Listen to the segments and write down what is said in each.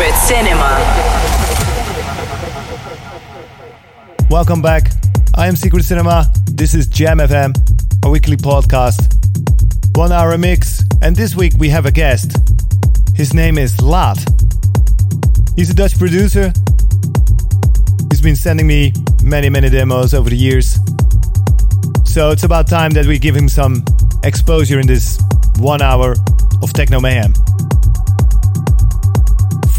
Secret Cinema. Welcome back. I am Secret Cinema. This is Jam FM, a weekly podcast. One hour mix, and this week we have a guest. His name is Lat. He's a Dutch producer. He's been sending me many, many demos over the years. So it's about time that we give him some exposure in this one hour of Techno Mayhem.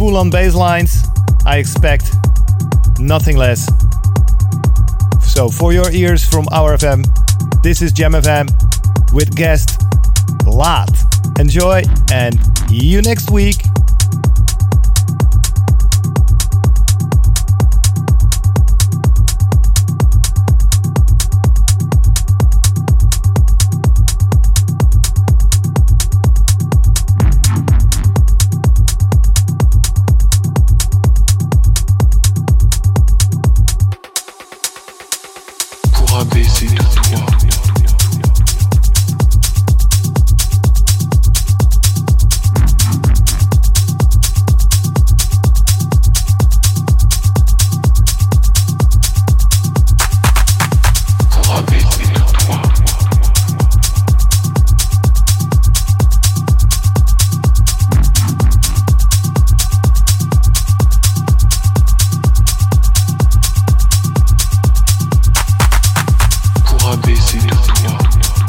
Full on bass lines, I expect nothing less. So, for your ears from our FM, this is Jam FM with guest Lat. Enjoy and see you next week. baiser de toi.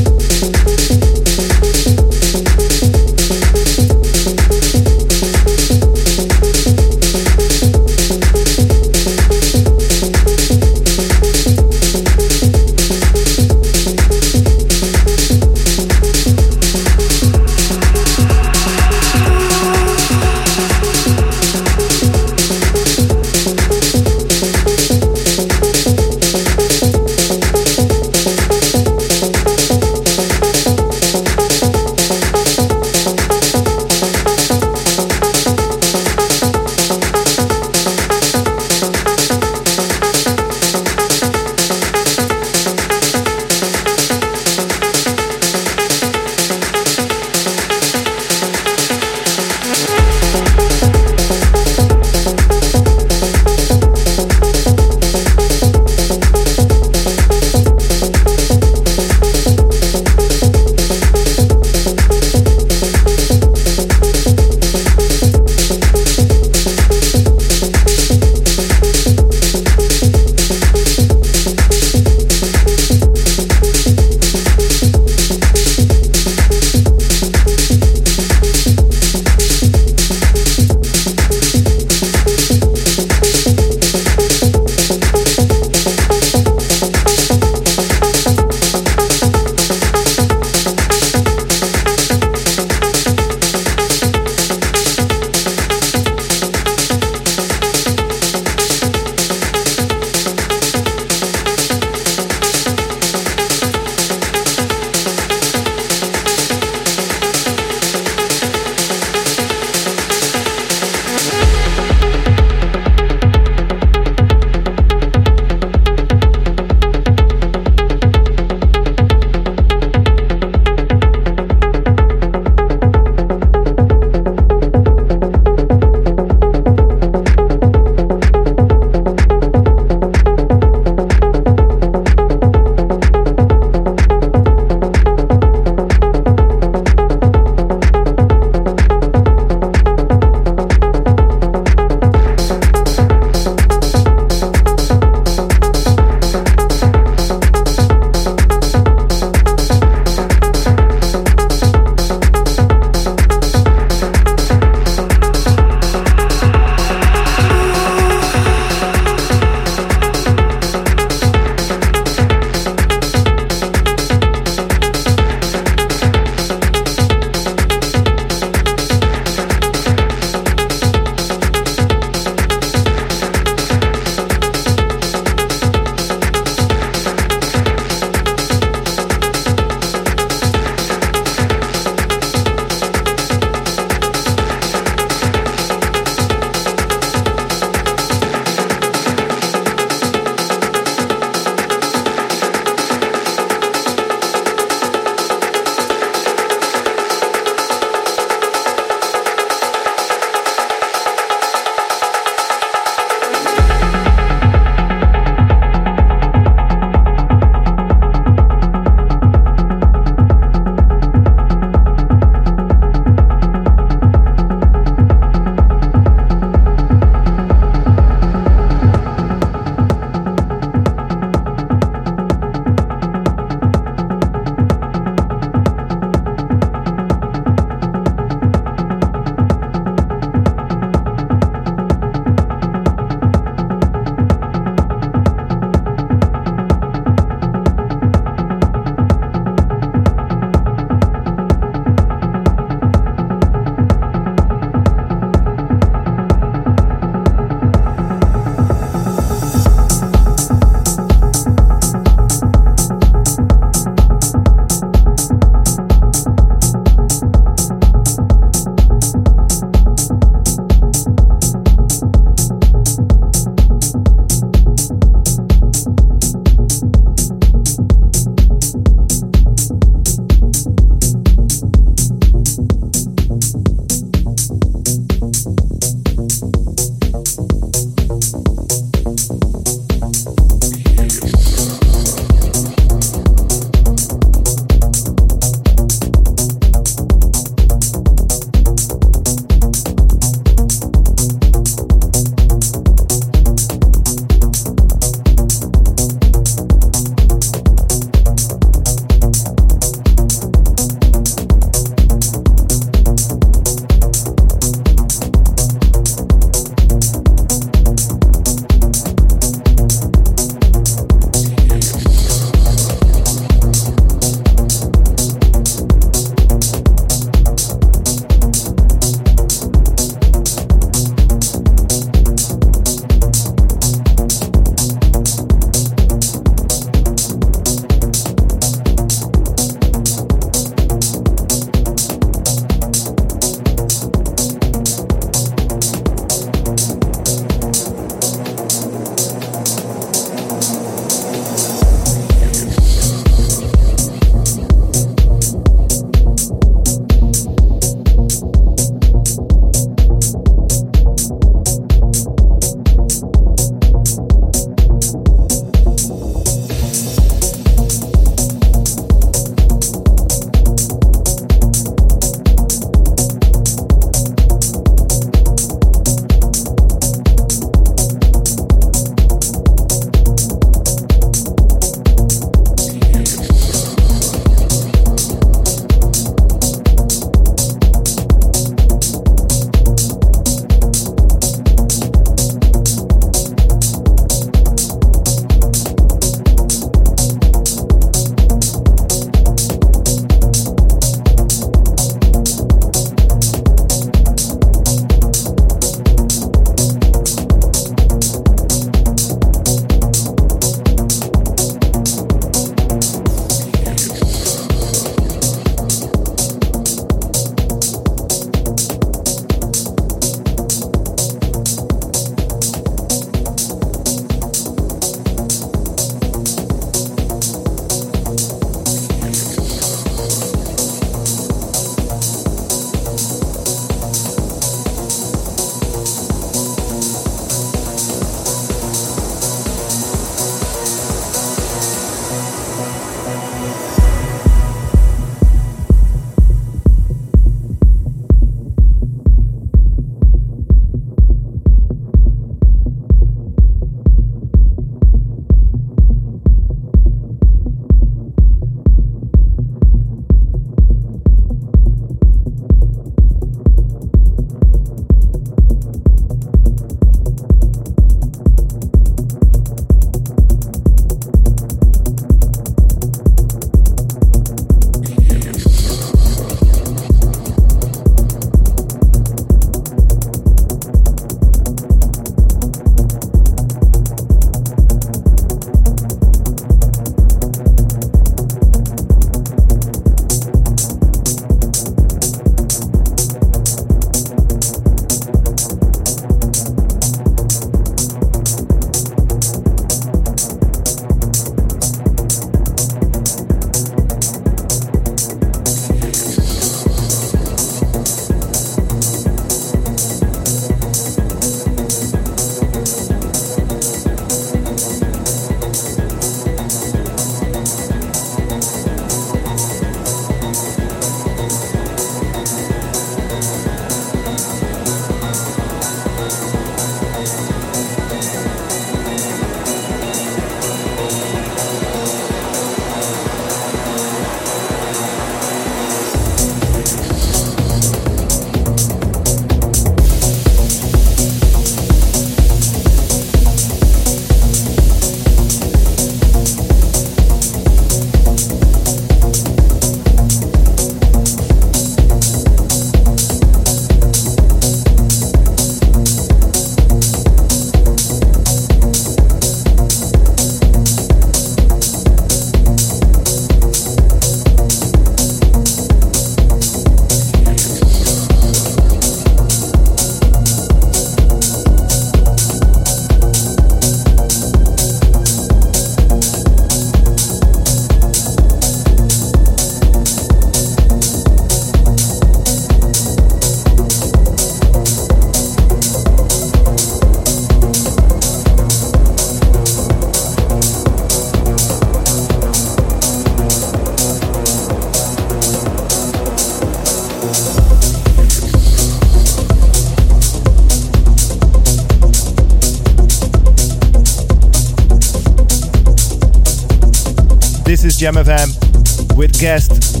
Jam FM with guest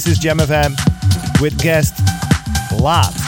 This is Jam FM with guest Lot.